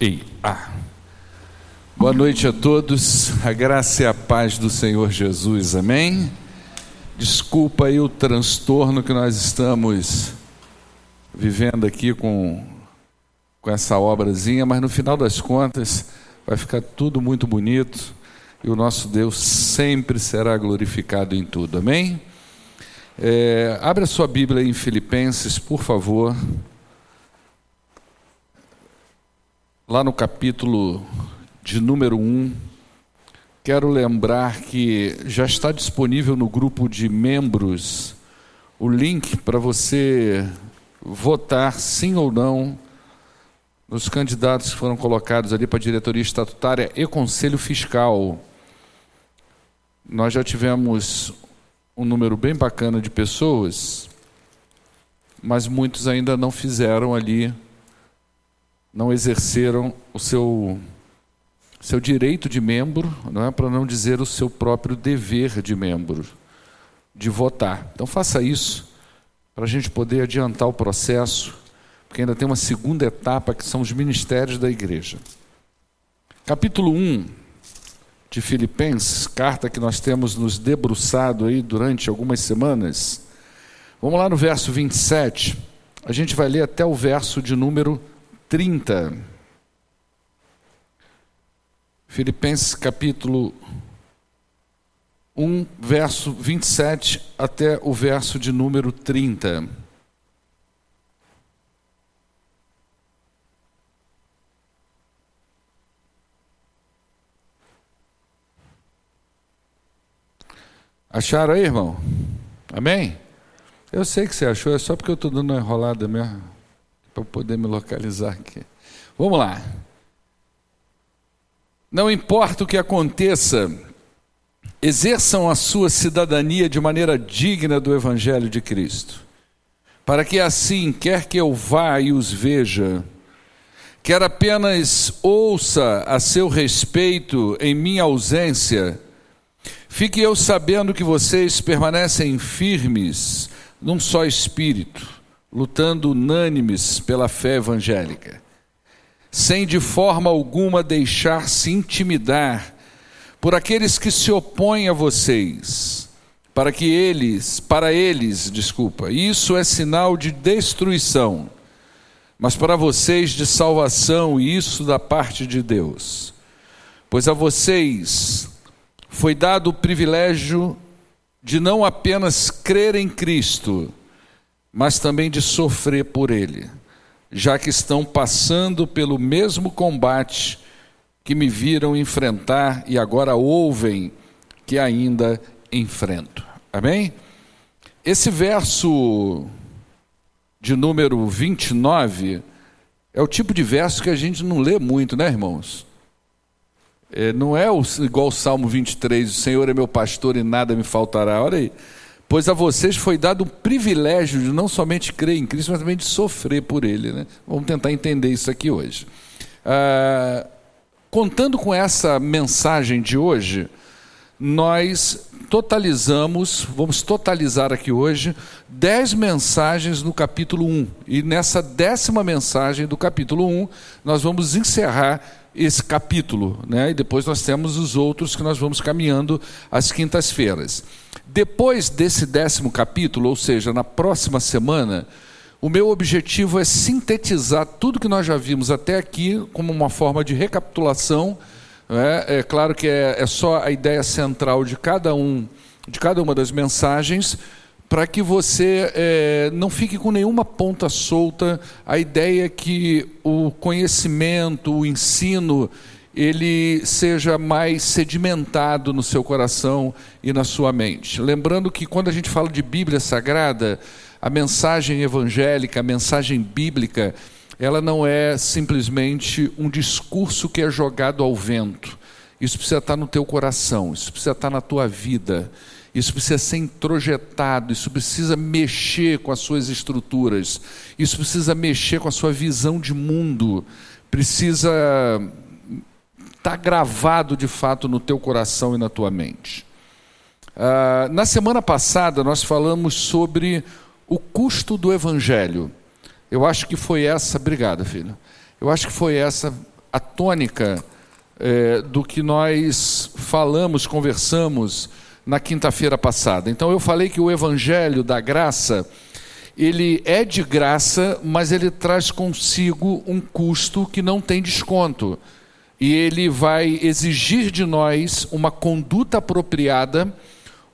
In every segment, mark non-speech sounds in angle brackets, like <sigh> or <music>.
Ei, ah. Boa noite a todos, a graça e a paz do Senhor Jesus, amém? Desculpa aí o transtorno que nós estamos vivendo aqui com, com essa obrazinha, mas no final das contas vai ficar tudo muito bonito e o nosso Deus sempre será glorificado em tudo, amém? É, abre a sua Bíblia em Filipenses, por favor. Lá no capítulo de número 1, quero lembrar que já está disponível no grupo de membros o link para você votar sim ou não nos candidatos que foram colocados ali para diretoria estatutária e conselho fiscal. Nós já tivemos um número bem bacana de pessoas, mas muitos ainda não fizeram ali, não exerceram o seu seu direito de membro, não é para não dizer o seu próprio dever de membro, de votar. Então faça isso para a gente poder adiantar o processo, porque ainda tem uma segunda etapa que são os ministérios da igreja. Capítulo 1 de Filipenses, carta que nós temos nos debruçado aí durante algumas semanas. Vamos lá no verso 27. A gente vai ler até o verso de número 30. Filipenses capítulo 1, verso 27 até o verso de número 30. Acharam aí, irmão? Amém? Eu sei que você achou, é só porque eu estou dando uma enrolada mesmo, para poder me localizar aqui. Vamos lá. Não importa o que aconteça, exerçam a sua cidadania de maneira digna do Evangelho de Cristo, para que assim, quer que eu vá e os veja, quer apenas ouça a seu respeito em minha ausência, fique eu sabendo que vocês permanecem firmes num só espírito, lutando unânimes pela fé evangélica sem de forma alguma deixar-se intimidar por aqueles que se opõem a vocês, para que eles, para eles, desculpa, isso é sinal de destruição, mas para vocês de salvação, e isso da parte de Deus. Pois a vocês foi dado o privilégio de não apenas crer em Cristo, mas também de sofrer por Ele já que estão passando pelo mesmo combate que me viram enfrentar e agora ouvem que ainda enfrento. Amém? Esse verso de número 29 é o tipo de verso que a gente não lê muito, né, irmãos? É, não é igual o Salmo 23, o Senhor é meu pastor e nada me faltará. Olha aí. Pois a vocês foi dado o privilégio de não somente crer em Cristo, mas também de sofrer por Ele. Né? Vamos tentar entender isso aqui hoje. Ah, contando com essa mensagem de hoje, nós totalizamos, vamos totalizar aqui hoje, dez mensagens no capítulo 1. E nessa décima mensagem do capítulo 1, nós vamos encerrar esse capítulo, né? e depois nós temos os outros que nós vamos caminhando às quintas-feiras. Depois desse décimo capítulo, ou seja, na próxima semana, o meu objetivo é sintetizar tudo que nós já vimos até aqui como uma forma de recapitulação. É, é claro que é, é só a ideia central de cada um, de cada uma das mensagens, para que você é, não fique com nenhuma ponta solta. A ideia é que o conhecimento, o ensino, ele seja mais sedimentado no seu coração e na sua mente. Lembrando que quando a gente fala de Bíblia Sagrada, a mensagem evangélica, a mensagem bíblica, ela não é simplesmente um discurso que é jogado ao vento. Isso precisa estar no teu coração, isso precisa estar na tua vida, isso precisa ser introjetado, isso precisa mexer com as suas estruturas, isso precisa mexer com a sua visão de mundo, precisa está gravado de fato no teu coração e na tua mente. Uh, na semana passada nós falamos sobre o custo do evangelho. Eu acho que foi essa, obrigado, filho. Eu acho que foi essa a tônica é, do que nós falamos, conversamos na quinta-feira passada. Então eu falei que o evangelho da graça, ele é de graça, mas ele traz consigo um custo que não tem desconto. E ele vai exigir de nós uma conduta apropriada,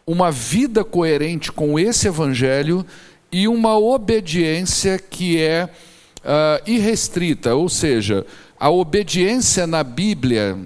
uma vida coerente com esse evangelho e uma obediência que é uh, irrestrita, ou seja, a obediência na Bíblia,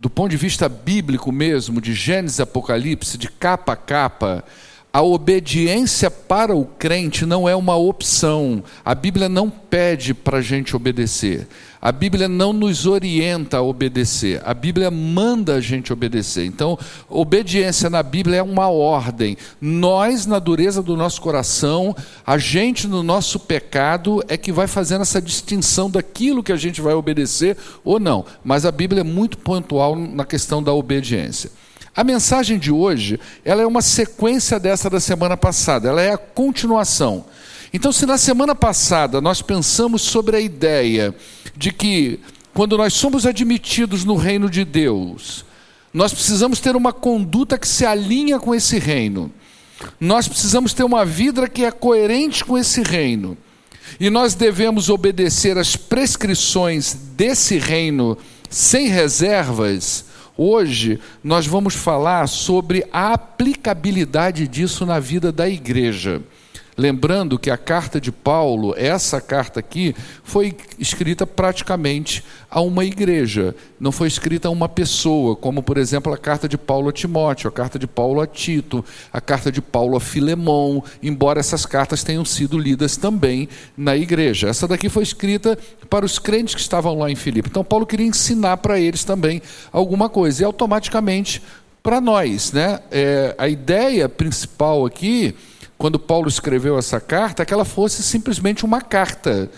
do ponto de vista bíblico mesmo, de Gênesis Apocalipse, de capa a capa, a obediência para o crente não é uma opção. A Bíblia não pede para a gente obedecer. A Bíblia não nos orienta a obedecer. A Bíblia manda a gente obedecer. Então, obediência na Bíblia é uma ordem. Nós, na dureza do nosso coração, a gente no nosso pecado é que vai fazendo essa distinção daquilo que a gente vai obedecer ou não. Mas a Bíblia é muito pontual na questão da obediência. A mensagem de hoje, ela é uma sequência dessa da semana passada, ela é a continuação. Então, se na semana passada nós pensamos sobre a ideia de que quando nós somos admitidos no reino de Deus, nós precisamos ter uma conduta que se alinha com esse reino. Nós precisamos ter uma vida que é coerente com esse reino. E nós devemos obedecer às prescrições desse reino sem reservas. Hoje nós vamos falar sobre a aplicabilidade disso na vida da igreja. Lembrando que a carta de Paulo, essa carta aqui, foi escrita praticamente a uma igreja, não foi escrita a uma pessoa, como por exemplo a carta de Paulo a Timóteo, a carta de Paulo a Tito, a carta de Paulo a Filemão, embora essas cartas tenham sido lidas também na igreja. Essa daqui foi escrita para os crentes que estavam lá em Filipe. Então Paulo queria ensinar para eles também alguma coisa, e automaticamente para nós, né? É, a ideia principal aqui quando Paulo escreveu essa carta, que ela fosse simplesmente uma carta.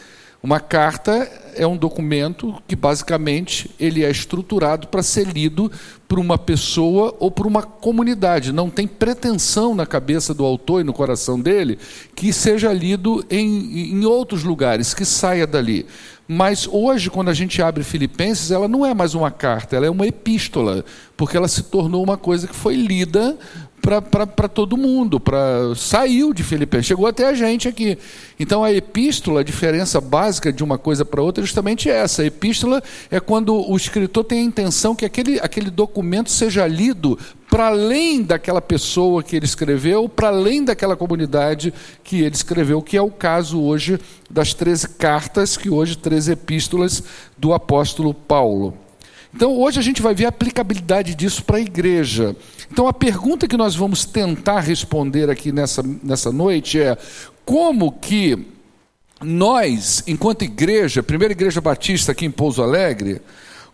Uma carta é um documento que basicamente ele é estruturado para ser lido por uma pessoa ou por uma comunidade. Não tem pretensão na cabeça do autor e no coração dele que seja lido em, em outros lugares, que saia dali. Mas hoje, quando a gente abre Filipenses, ela não é mais uma carta, ela é uma epístola, porque ela se tornou uma coisa que foi lida para todo mundo, para saiu de Filipenses, chegou até a gente aqui. Então a epístola, a diferença básica de uma coisa para outra é justamente essa. A epístola é quando o escritor tem a intenção que aquele, aquele documento seja lido para além daquela pessoa que ele escreveu, para além daquela comunidade que ele escreveu, que é o caso hoje das 13 cartas, que hoje 13 epístolas do apóstolo Paulo. Então, hoje a gente vai ver a aplicabilidade disso para a igreja. Então, a pergunta que nós vamos tentar responder aqui nessa, nessa noite é: como que nós, enquanto igreja, primeira igreja batista aqui em Pouso Alegre,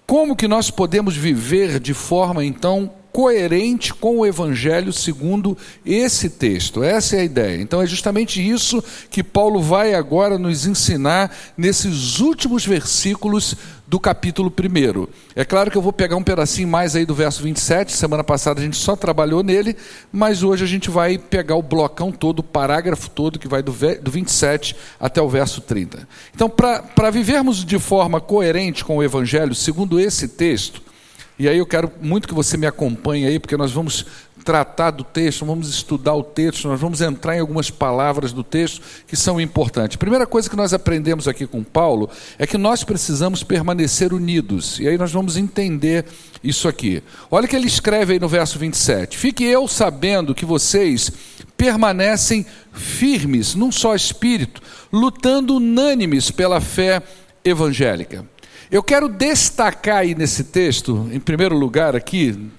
como que nós podemos viver de forma, então, coerente com o Evangelho segundo esse texto. Essa é a ideia. Então é justamente isso que Paulo vai agora nos ensinar nesses últimos versículos do capítulo 1. É claro que eu vou pegar um pedacinho mais aí do verso 27, semana passada a gente só trabalhou nele, mas hoje a gente vai pegar o blocão todo, o parágrafo todo, que vai do, do 27 até o verso 30. Então, para vivermos de forma coerente com o Evangelho, segundo esse texto, e aí eu quero muito que você me acompanhe aí, porque nós vamos tratar do texto, vamos estudar o texto, nós vamos entrar em algumas palavras do texto que são importantes. Primeira coisa que nós aprendemos aqui com Paulo é que nós precisamos permanecer unidos. E aí nós vamos entender isso aqui. Olha que ele escreve aí no verso 27. Fique eu sabendo que vocês permanecem firmes num só espírito, lutando unânimes pela fé evangélica. Eu quero destacar aí nesse texto, em primeiro lugar aqui,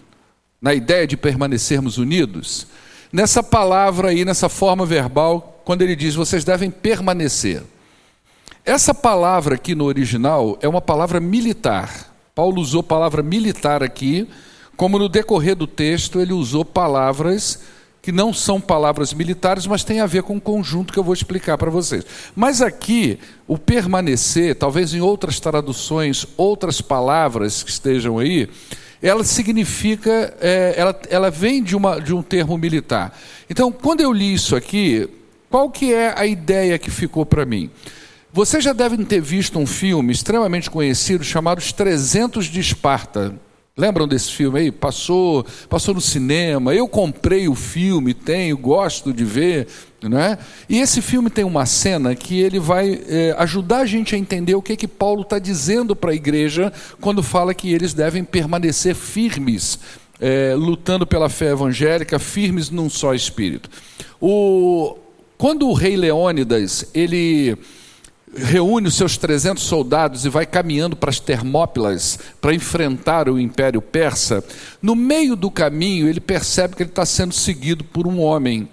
na ideia de permanecermos unidos, nessa palavra aí, nessa forma verbal, quando ele diz vocês devem permanecer. Essa palavra aqui no original é uma palavra militar. Paulo usou palavra militar aqui, como no decorrer do texto ele usou palavras que não são palavras militares, mas tem a ver com o conjunto que eu vou explicar para vocês. Mas aqui, o permanecer, talvez em outras traduções, outras palavras que estejam aí, ela significa, é, ela, ela vem de, uma, de um termo militar. Então, quando eu li isso aqui, qual que é a ideia que ficou para mim? Vocês já devem ter visto um filme extremamente conhecido chamado Os 300 de Esparta. Lembram desse filme aí? Passou, passou no cinema. Eu comprei o filme, tenho, gosto de ver, né? E esse filme tem uma cena que ele vai é, ajudar a gente a entender o que que Paulo está dizendo para a igreja quando fala que eles devem permanecer firmes, é, lutando pela fé evangélica, firmes num só espírito. O, quando o rei Leônidas ele reúne os seus 300 soldados e vai caminhando para as Termópilas para enfrentar o Império Persa, no meio do caminho ele percebe que ele está sendo seguido por um homem.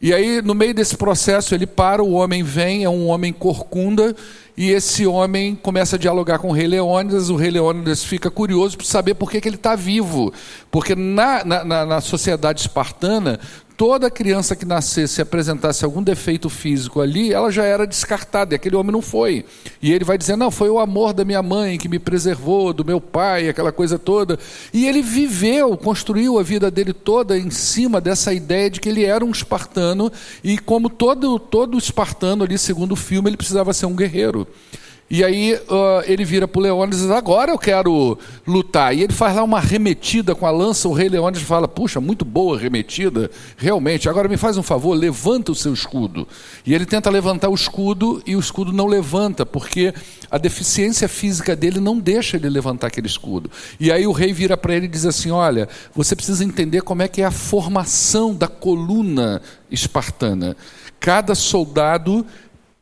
E aí, no meio desse processo, ele para, o homem vem, é um homem corcunda, e esse homem começa a dialogar com o rei Leônidas, o rei Leônidas fica curioso para saber por que, que ele está vivo. Porque na, na, na sociedade espartana, toda criança que nascesse e apresentasse algum defeito físico ali, ela já era descartada, e aquele homem não foi. E ele vai dizer: não, foi o amor da minha mãe que me preservou, do meu pai, aquela coisa toda. E ele viveu, construiu a vida dele toda em cima dessa ideia de que ele era um espartano, e como todo, todo espartano ali, segundo o filme, ele precisava ser um guerreiro. E aí uh, ele vira para o Leônidas e diz: Agora eu quero lutar. E ele faz lá uma remetida com a lança. O rei Leônidas fala: Puxa, muito boa remetida, realmente. Agora me faz um favor, levanta o seu escudo. E ele tenta levantar o escudo e o escudo não levanta, porque a deficiência física dele não deixa ele levantar aquele escudo. E aí o rei vira para ele e diz assim: Olha, você precisa entender como é que é a formação da coluna espartana. Cada soldado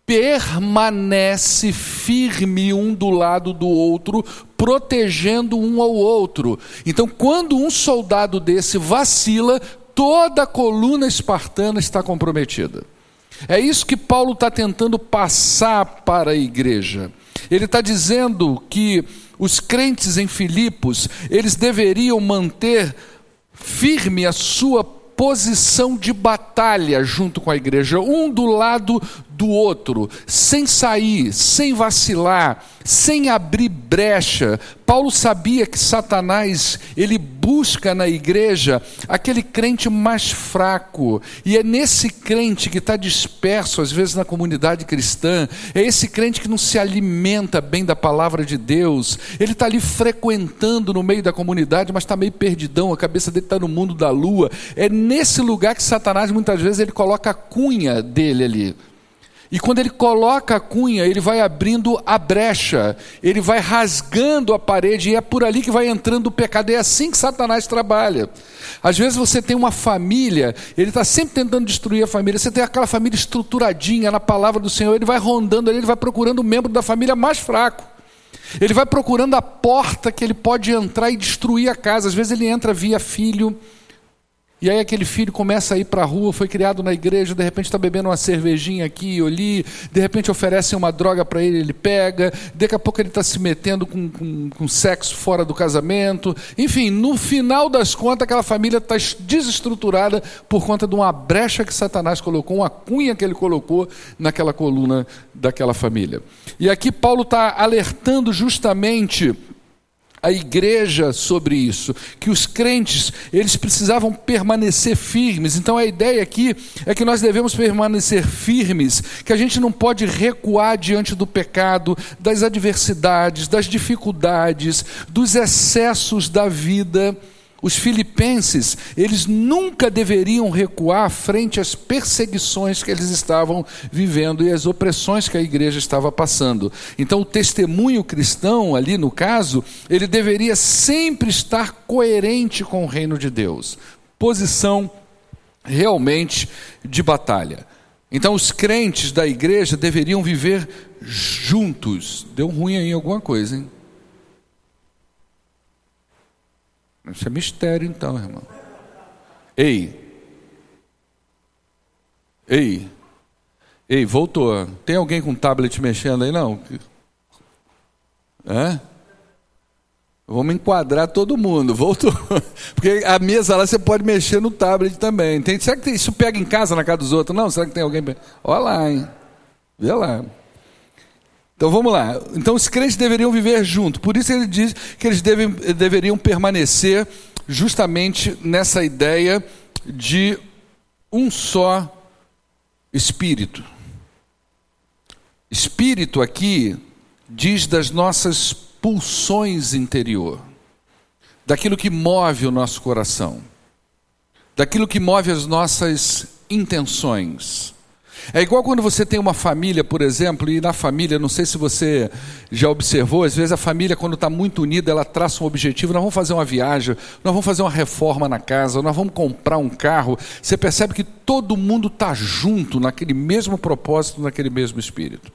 permanece firme um do lado do outro, protegendo um ao outro. Então, quando um soldado desse vacila, toda a coluna espartana está comprometida. É isso que Paulo está tentando passar para a igreja. Ele está dizendo que os crentes em Filipos, eles deveriam manter firme a sua posição de batalha junto com a igreja, um do lado do outro, sem sair, sem vacilar, sem abrir brecha. Paulo sabia que Satanás, ele busca na igreja aquele crente mais fraco, e é nesse crente que está disperso, às vezes na comunidade cristã, é esse crente que não se alimenta bem da palavra de Deus, ele está ali frequentando no meio da comunidade, mas está meio perdidão, a cabeça dele está no mundo da lua. É nesse lugar que Satanás muitas vezes ele coloca a cunha dele ali. E quando ele coloca a cunha, ele vai abrindo a brecha, ele vai rasgando a parede, e é por ali que vai entrando o pecado. É assim que Satanás trabalha. Às vezes você tem uma família, ele está sempre tentando destruir a família. Você tem aquela família estruturadinha na palavra do Senhor, ele vai rondando ali, ele vai procurando o membro da família mais fraco. Ele vai procurando a porta que ele pode entrar e destruir a casa. Às vezes ele entra via filho, e aí aquele filho começa a ir para a rua, foi criado na igreja, de repente está bebendo uma cervejinha aqui ou ali, de repente oferecem uma droga para ele, ele pega, daqui a pouco ele está se metendo com, com, com, sexo fora do casamento. Enfim, no final das contas, aquela família está desestruturada por conta de uma brecha que Satanás colocou, uma cunha que ele colocou naquela coluna daquela família. E aqui Paulo está alertando justamente a igreja sobre isso, que os crentes, eles precisavam permanecer firmes. Então a ideia aqui é que nós devemos permanecer firmes, que a gente não pode recuar diante do pecado, das adversidades, das dificuldades, dos excessos da vida. Os filipenses, eles nunca deveriam recuar frente às perseguições que eles estavam vivendo e às opressões que a igreja estava passando. Então, o testemunho cristão, ali no caso, ele deveria sempre estar coerente com o reino de Deus. Posição realmente de batalha. Então, os crentes da igreja deveriam viver juntos. Deu ruim aí alguma coisa, hein? Isso é mistério, então, irmão. Ei. Ei. Ei, voltou. Tem alguém com tablet mexendo aí? Não? É? Vamos enquadrar todo mundo. Voltou. <laughs> Porque a mesa lá você pode mexer no tablet também. Tem, será que isso pega em casa na casa dos outros? Não? Será que tem alguém. Olha lá, hein? Vê lá. Então vamos lá. Então os crentes deveriam viver junto. Por isso ele diz que eles devem, deveriam permanecer justamente nessa ideia de um só espírito. espírito aqui diz das nossas pulsões interior, daquilo que move o nosso coração, daquilo que move as nossas intenções. É igual quando você tem uma família, por exemplo, e na família, não sei se você já observou, às vezes a família, quando está muito unida, ela traça um objetivo: nós vamos fazer uma viagem, nós vamos fazer uma reforma na casa, nós vamos comprar um carro. Você percebe que todo mundo está junto naquele mesmo propósito, naquele mesmo espírito.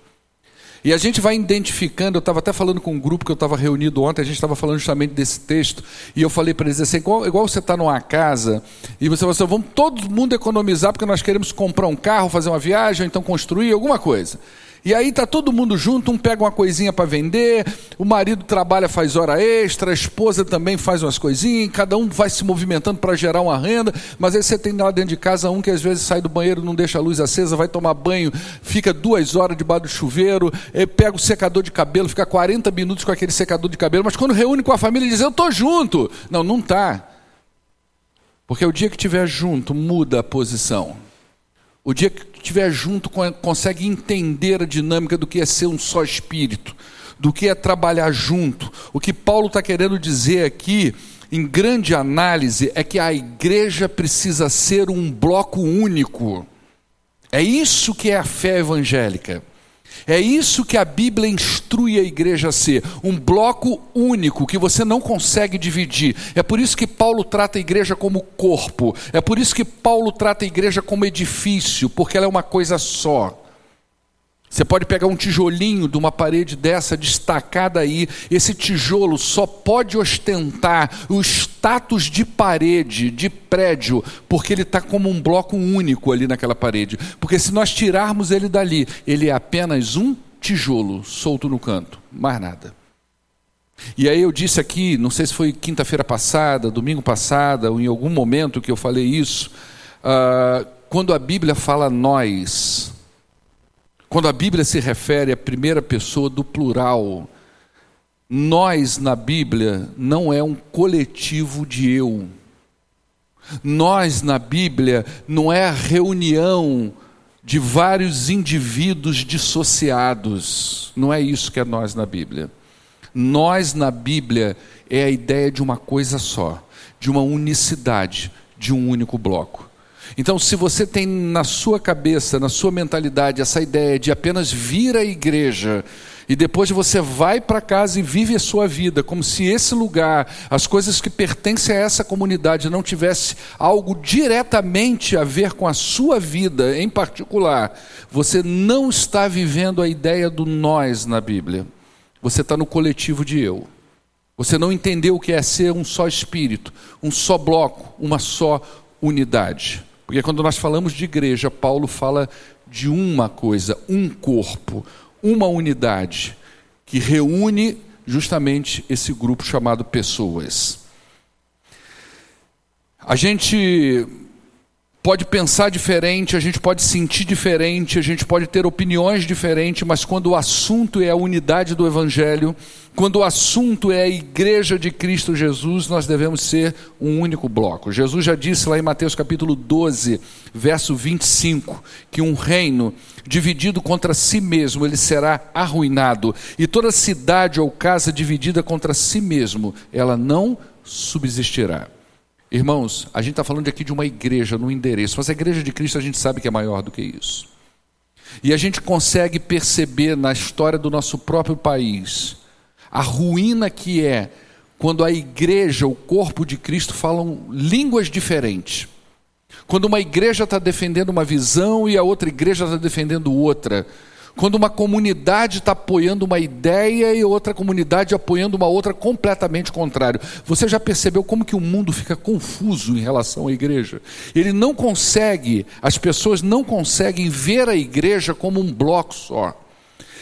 E a gente vai identificando, eu estava até falando com um grupo que eu estava reunido ontem, a gente estava falando justamente desse texto, e eu falei para eles assim, igual, igual você está numa casa, e você fala assim, vamos todo mundo economizar porque nós queremos comprar um carro, fazer uma viagem, ou então construir alguma coisa. E aí tá todo mundo junto, um pega uma coisinha para vender, o marido trabalha, faz hora extra, a esposa também faz umas coisinhas, cada um vai se movimentando para gerar uma renda, mas aí você tem lá dentro de casa um que às vezes sai do banheiro, não deixa a luz acesa, vai tomar banho, fica duas horas debaixo do chuveiro, eh, pega o secador de cabelo, fica 40 minutos com aquele secador de cabelo, mas quando reúne com a família diz, eu tô junto. Não, não tá. Porque o dia que estiver junto, muda a posição. O dia que estiver junto consegue entender a dinâmica do que é ser um só espírito, do que é trabalhar junto. O que Paulo está querendo dizer aqui, em grande análise, é que a igreja precisa ser um bloco único. É isso que é a fé evangélica. É isso que a Bíblia instrui a igreja a ser, um bloco único que você não consegue dividir. É por isso que Paulo trata a igreja como corpo. É por isso que Paulo trata a igreja como edifício, porque ela é uma coisa só. Você pode pegar um tijolinho de uma parede dessa destacada aí, esse tijolo só pode ostentar o status de parede, de prédio, porque ele está como um bloco único ali naquela parede. Porque se nós tirarmos ele dali, ele é apenas um tijolo solto no canto, mais nada. E aí eu disse aqui, não sei se foi quinta-feira passada, domingo passada, ou em algum momento que eu falei isso, uh, quando a Bíblia fala nós, quando a Bíblia se refere à primeira pessoa do plural, nós na Bíblia não é um coletivo de eu. Nós na Bíblia não é a reunião de vários indivíduos dissociados. Não é isso que é nós na Bíblia. Nós na Bíblia é a ideia de uma coisa só, de uma unicidade, de um único bloco. Então, se você tem na sua cabeça, na sua mentalidade, essa ideia de apenas vir à igreja e depois você vai para casa e vive a sua vida, como se esse lugar, as coisas que pertencem a essa comunidade não tivesse algo diretamente a ver com a sua vida em particular, você não está vivendo a ideia do nós na Bíblia. Você está no coletivo de eu. Você não entendeu o que é ser um só espírito, um só bloco, uma só unidade. Porque quando nós falamos de igreja, Paulo fala de uma coisa, um corpo, uma unidade, que reúne justamente esse grupo chamado pessoas. A gente pode pensar diferente, a gente pode sentir diferente, a gente pode ter opiniões diferentes, mas quando o assunto é a unidade do Evangelho, quando o assunto é a igreja de Cristo Jesus, nós devemos ser um único bloco. Jesus já disse lá em Mateus capítulo 12, verso 25, que um reino dividido contra si mesmo, ele será arruinado, e toda cidade ou casa dividida contra si mesmo, ela não subsistirá. Irmãos, a gente está falando aqui de uma igreja, num endereço, mas a igreja de Cristo a gente sabe que é maior do que isso. E a gente consegue perceber na história do nosso próprio país a ruína que é quando a igreja, o corpo de Cristo, falam línguas diferentes. Quando uma igreja está defendendo uma visão e a outra igreja está defendendo outra. Quando uma comunidade está apoiando uma ideia e outra comunidade apoiando uma outra completamente contrário. Você já percebeu como que o mundo fica confuso em relação à igreja? Ele não consegue, as pessoas não conseguem ver a igreja como um bloco só.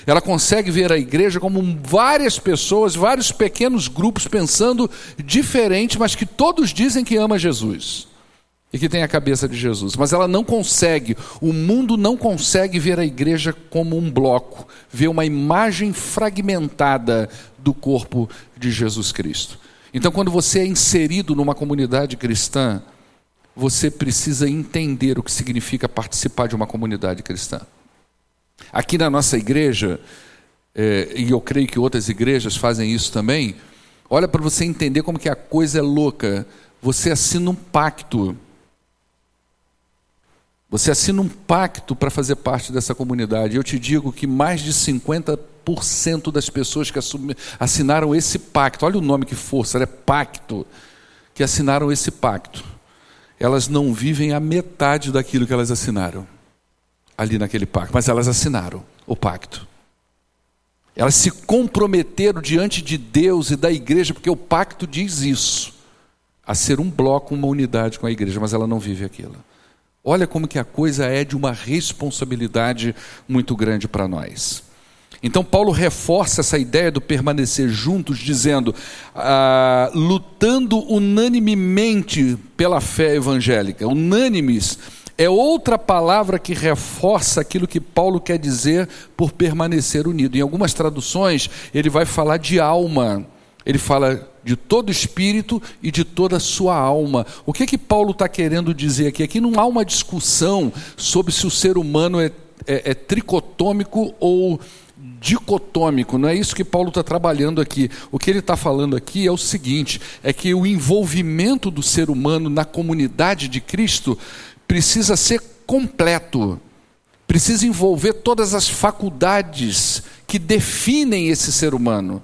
Ela consegue ver a igreja como várias pessoas, vários pequenos grupos pensando diferente, mas que todos dizem que ama Jesus e que tem a cabeça de Jesus, mas ela não consegue, o mundo não consegue ver a igreja como um bloco, ver uma imagem fragmentada do corpo de Jesus Cristo. Então, quando você é inserido numa comunidade cristã, você precisa entender o que significa participar de uma comunidade cristã. Aqui na nossa igreja, é, e eu creio que outras igrejas fazem isso também, olha para você entender como que a coisa é louca. Você assina um pacto. Você assina um pacto para fazer parte dessa comunidade. Eu te digo que mais de 50% das pessoas que assinaram esse pacto, olha o nome que força, é pacto, que assinaram esse pacto, elas não vivem a metade daquilo que elas assinaram ali naquele pacto, mas elas assinaram o pacto. Elas se comprometeram diante de Deus e da igreja, porque o pacto diz isso, a ser um bloco, uma unidade com a igreja, mas ela não vive aquilo. Olha como que a coisa é de uma responsabilidade muito grande para nós. Então Paulo reforça essa ideia do permanecer juntos, dizendo, ah, lutando unanimemente pela fé evangélica, unânimes é outra palavra que reforça aquilo que Paulo quer dizer por permanecer unido. Em algumas traduções, ele vai falar de alma. Ele fala de todo espírito e de toda a sua alma. O que que Paulo está querendo dizer aqui? Aqui não há uma discussão sobre se o ser humano é, é, é tricotômico ou dicotômico, não é isso que Paulo está trabalhando aqui. O que ele está falando aqui é o seguinte: é que o envolvimento do ser humano na comunidade de Cristo precisa ser completo, precisa envolver todas as faculdades que definem esse ser humano.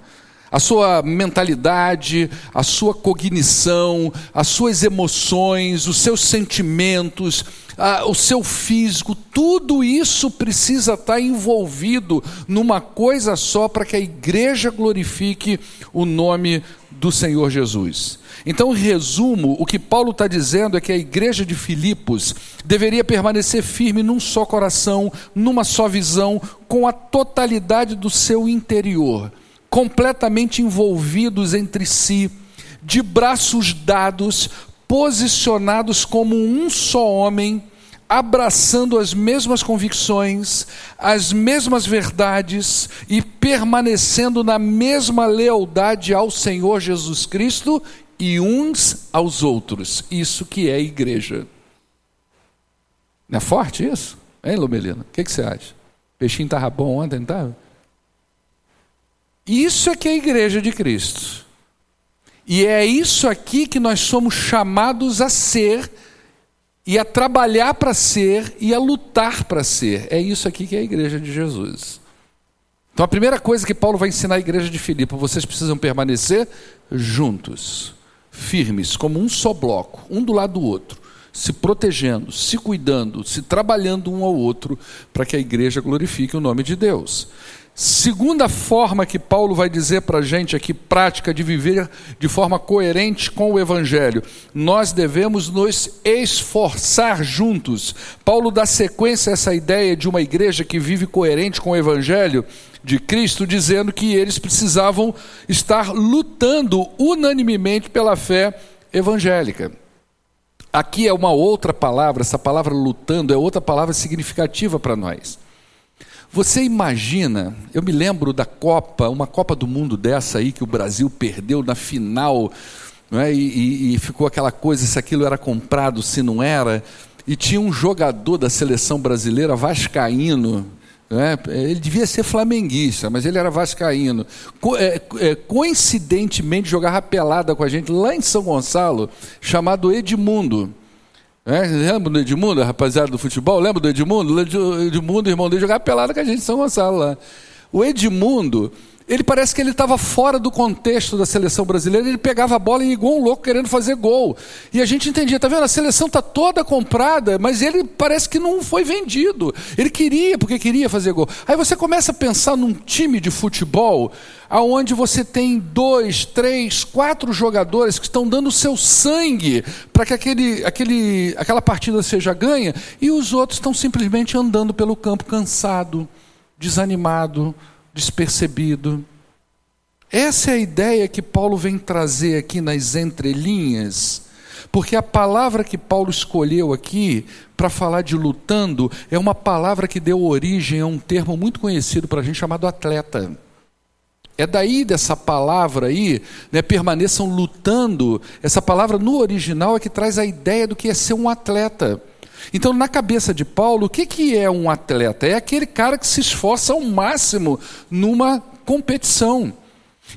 A sua mentalidade, a sua cognição, as suas emoções, os seus sentimentos, o seu físico, tudo isso precisa estar envolvido numa coisa só para que a igreja glorifique o nome do Senhor Jesus. Então, em resumo, o que Paulo está dizendo é que a igreja de Filipos deveria permanecer firme num só coração, numa só visão, com a totalidade do seu interior, completamente envolvidos entre si, de braços dados, posicionados como um só homem abraçando as mesmas convicções, as mesmas verdades e permanecendo na mesma lealdade ao Senhor Jesus Cristo e uns aos outros. Isso que é igreja. Não é forte isso? Hein, Lomelina? O que, que, você acha? Peixinho estava bom ontem, não estava? Isso é que é a igreja de Cristo. E é isso aqui que nós somos chamados a ser, e a trabalhar para ser, e a lutar para ser. É isso aqui que é a igreja de Jesus. Então a primeira coisa que Paulo vai ensinar à igreja de Filipe, vocês precisam permanecer juntos firmes, como um só bloco, um do lado do outro, se protegendo, se cuidando, se trabalhando um ao outro, para que a igreja glorifique o nome de Deus. Segunda forma que Paulo vai dizer para a gente aqui, prática de viver de forma coerente com o Evangelho, nós devemos nos esforçar juntos. Paulo dá sequência a essa ideia de uma igreja que vive coerente com o Evangelho de Cristo, dizendo que eles precisavam estar lutando unanimemente pela fé evangélica. Aqui é uma outra palavra, essa palavra lutando é outra palavra significativa para nós. Você imagina, eu me lembro da Copa, uma Copa do Mundo dessa aí que o Brasil perdeu na final, é? e, e, e ficou aquela coisa se aquilo era comprado, se não era, e tinha um jogador da seleção brasileira vascaíno, é, ele devia ser flamenguista, mas ele era vascaíno. Co é, é, coincidentemente jogava pelada com a gente lá em São Gonçalo, chamado Edmundo. É, lembra do Edmundo, rapaziada do futebol? Lembra do Edmundo? O Edmundo, irmão dele, jogava pelada com a gente em São Gonçalo lá. O Edmundo, ele parece que ele estava fora do contexto da seleção brasileira, ele pegava a bola e igual um louco querendo fazer gol. E a gente entendia, tá vendo? A seleção está toda comprada, mas ele parece que não foi vendido. Ele queria, porque queria fazer gol. Aí você começa a pensar num time de futebol aonde você tem dois, três, quatro jogadores que estão dando o seu sangue para que aquele, aquele, aquela partida seja ganha, e os outros estão simplesmente andando pelo campo cansado, desanimado, despercebido. Essa é a ideia que Paulo vem trazer aqui nas entrelinhas, porque a palavra que Paulo escolheu aqui para falar de lutando é uma palavra que deu origem a um termo muito conhecido para a gente chamado atleta. É daí dessa palavra aí, né, permaneçam lutando. Essa palavra no original é que traz a ideia do que é ser um atleta. Então, na cabeça de Paulo, o que, que é um atleta? É aquele cara que se esforça ao máximo numa competição.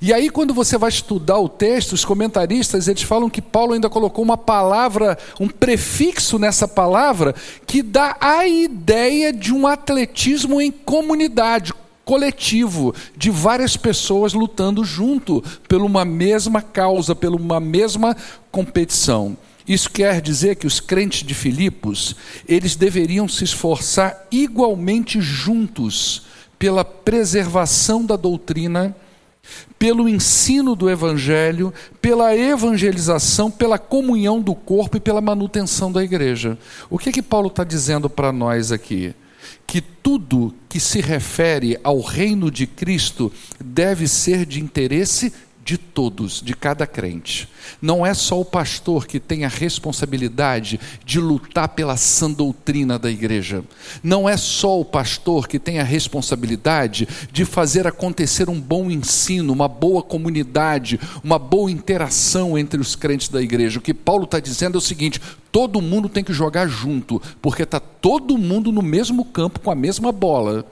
E aí, quando você vai estudar o texto, os comentaristas eles falam que Paulo ainda colocou uma palavra, um prefixo nessa palavra, que dá a ideia de um atletismo em comunidade, coletivo, de várias pessoas lutando junto, por uma mesma causa, por uma mesma competição. Isso quer dizer que os crentes de Filipos, eles deveriam se esforçar igualmente juntos pela preservação da doutrina, pelo ensino do evangelho, pela evangelização, pela comunhão do corpo e pela manutenção da igreja. O que é que Paulo está dizendo para nós aqui? Que tudo que se refere ao reino de Cristo deve ser de interesse de todos, de cada crente. Não é só o pastor que tem a responsabilidade de lutar pela sã doutrina da igreja. Não é só o pastor que tem a responsabilidade de fazer acontecer um bom ensino, uma boa comunidade, uma boa interação entre os crentes da igreja. O que Paulo está dizendo é o seguinte: todo mundo tem que jogar junto, porque está todo mundo no mesmo campo com a mesma bola.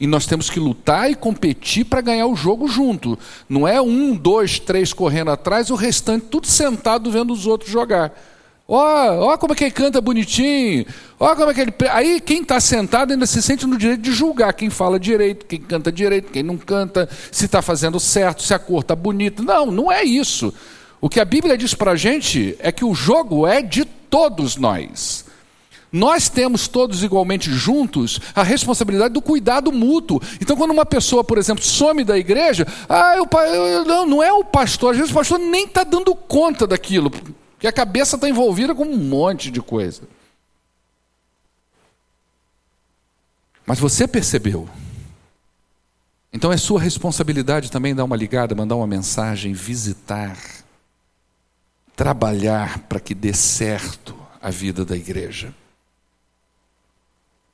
E nós temos que lutar e competir para ganhar o jogo junto. Não é um, dois, três correndo atrás, o restante tudo sentado vendo os outros jogar. Ó, ó como é que ele canta bonitinho. Ó como é que ele. Aí quem está sentado ainda se sente no direito de julgar quem fala direito, quem canta direito, quem não canta, se está fazendo certo, se a cor está bonita. Não, não é isso. O que a Bíblia diz para a gente é que o jogo é de todos nós. Nós temos todos igualmente juntos a responsabilidade do cuidado mútuo. Então, quando uma pessoa, por exemplo, some da igreja, ah, eu, eu, não, não é o pastor, às vezes o pastor nem está dando conta daquilo, porque a cabeça está envolvida com um monte de coisa. Mas você percebeu. Então é sua responsabilidade também dar uma ligada, mandar uma mensagem, visitar, trabalhar para que dê certo a vida da igreja.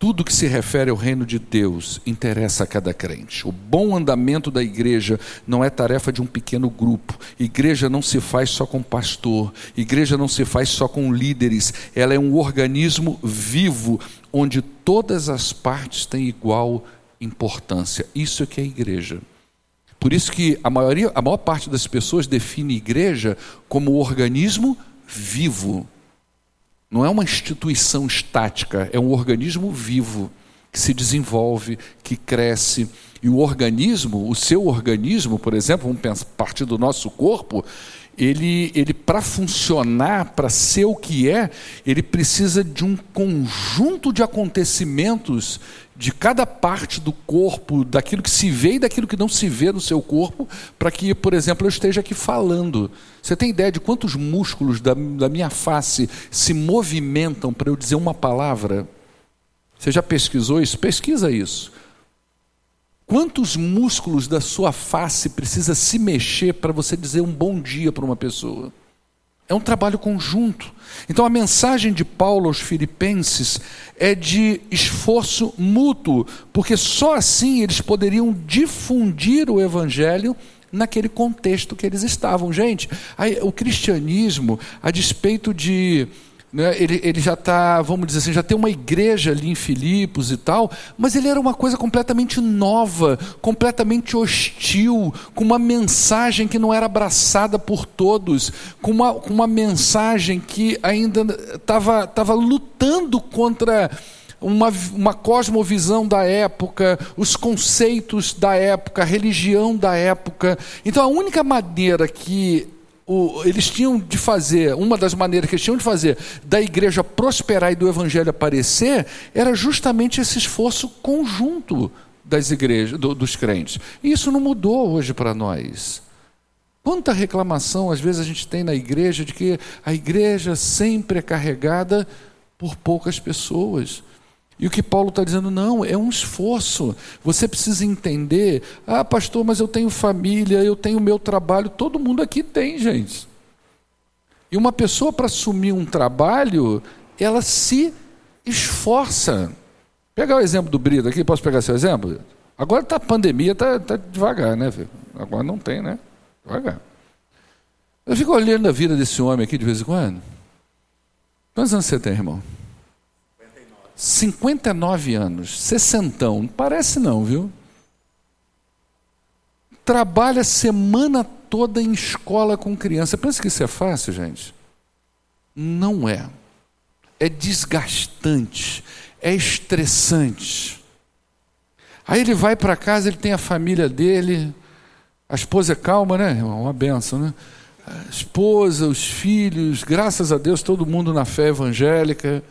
Tudo que se refere ao reino de Deus interessa a cada crente. O bom andamento da igreja não é tarefa de um pequeno grupo. Igreja não se faz só com pastor, igreja não se faz só com líderes. Ela é um organismo vivo onde todas as partes têm igual importância. Isso é que é igreja. Por isso que a maioria, a maior parte das pessoas define igreja como organismo vivo. Não é uma instituição estática, é um organismo vivo que se desenvolve, que cresce. E o organismo, o seu organismo, por exemplo, vamos pensar, partir do nosso corpo, ele, ele para funcionar, para ser o que é, ele precisa de um conjunto de acontecimentos de cada parte do corpo, daquilo que se vê e daquilo que não se vê no seu corpo, para que, por exemplo, eu esteja aqui falando. Você tem ideia de quantos músculos da, da minha face se movimentam para eu dizer uma palavra? Você já pesquisou isso? Pesquisa isso. Quantos músculos da sua face precisa se mexer para você dizer um bom dia para uma pessoa? É um trabalho conjunto. Então a mensagem de Paulo aos Filipenses é de esforço mútuo, porque só assim eles poderiam difundir o evangelho naquele contexto que eles estavam. Gente, o cristianismo, a despeito de né, ele, ele já está, vamos dizer assim, já tem uma igreja ali em Filipos e tal, mas ele era uma coisa completamente nova, completamente hostil, com uma mensagem que não era abraçada por todos, com uma, com uma mensagem que ainda estava tava lutando contra uma, uma cosmovisão da época, os conceitos da época, a religião da época. Então a única maneira que o, eles tinham de fazer, uma das maneiras que eles tinham de fazer da igreja prosperar e do evangelho aparecer, era justamente esse esforço conjunto das igrejas, do, dos crentes. E isso não mudou hoje para nós. Quanta reclamação às vezes a gente tem na igreja de que a igreja sempre é carregada por poucas pessoas. E o que Paulo está dizendo, não, é um esforço. Você precisa entender. Ah, pastor, mas eu tenho família, eu tenho meu trabalho. Todo mundo aqui tem, gente. E uma pessoa, para assumir um trabalho, ela se esforça. Pegar o exemplo do Brito aqui, posso pegar seu exemplo? Agora está a pandemia, está tá devagar, né? Agora não tem, né? Devagar. Eu fico olhando a vida desse homem aqui de vez em quando. Quantos anos você tem, irmão? 59 anos, sessentão, parece não, viu? Trabalha semana toda em escola com criança. Pensa que isso é fácil, gente? Não é. É desgastante, é estressante. Aí ele vai para casa, ele tem a família dele, a esposa é calma, né? Uma benção, né? A esposa, os filhos, graças a Deus, todo mundo na fé evangélica.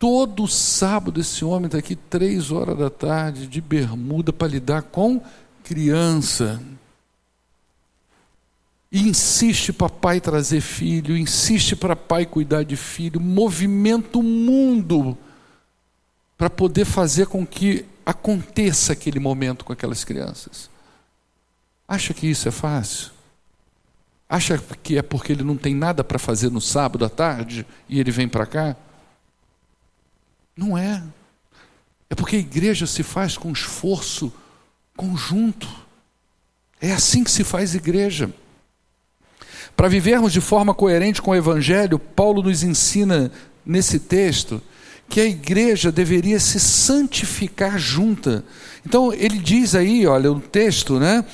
Todo sábado esse homem está aqui três horas da tarde de bermuda para lidar com criança. E insiste para pai trazer filho, insiste para pai cuidar de filho, movimenta o mundo para poder fazer com que aconteça aquele momento com aquelas crianças. Acha que isso é fácil? Acha que é porque ele não tem nada para fazer no sábado à tarde e ele vem para cá? Não é. É porque a igreja se faz com esforço conjunto. É assim que se faz igreja. Para vivermos de forma coerente com o Evangelho, Paulo nos ensina nesse texto que a igreja deveria se santificar junta. Então ele diz aí, olha, o texto, né?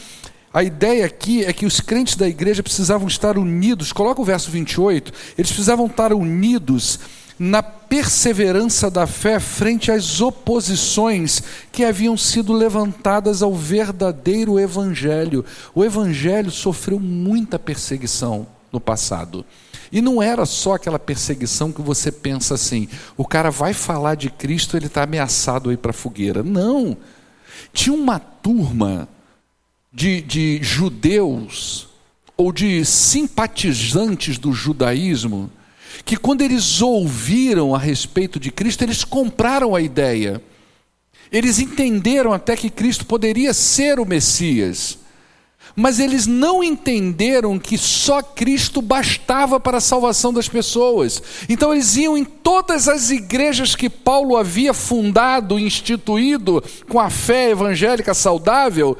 A ideia aqui é que os crentes da igreja precisavam estar unidos. Coloca o verso 28. Eles precisavam estar unidos na perseverança da fé frente às oposições que haviam sido levantadas ao verdadeiro evangelho. O evangelho sofreu muita perseguição no passado. E não era só aquela perseguição que você pensa assim: o cara vai falar de Cristo, ele está ameaçado aí para a fogueira. Não. Tinha uma turma de, de judeus ou de simpatizantes do judaísmo que, quando eles ouviram a respeito de Cristo, eles compraram a ideia. Eles entenderam até que Cristo poderia ser o Messias. Mas eles não entenderam que só Cristo bastava para a salvação das pessoas. Então eles iam em todas as igrejas que Paulo havia fundado, instituído com a fé evangélica saudável,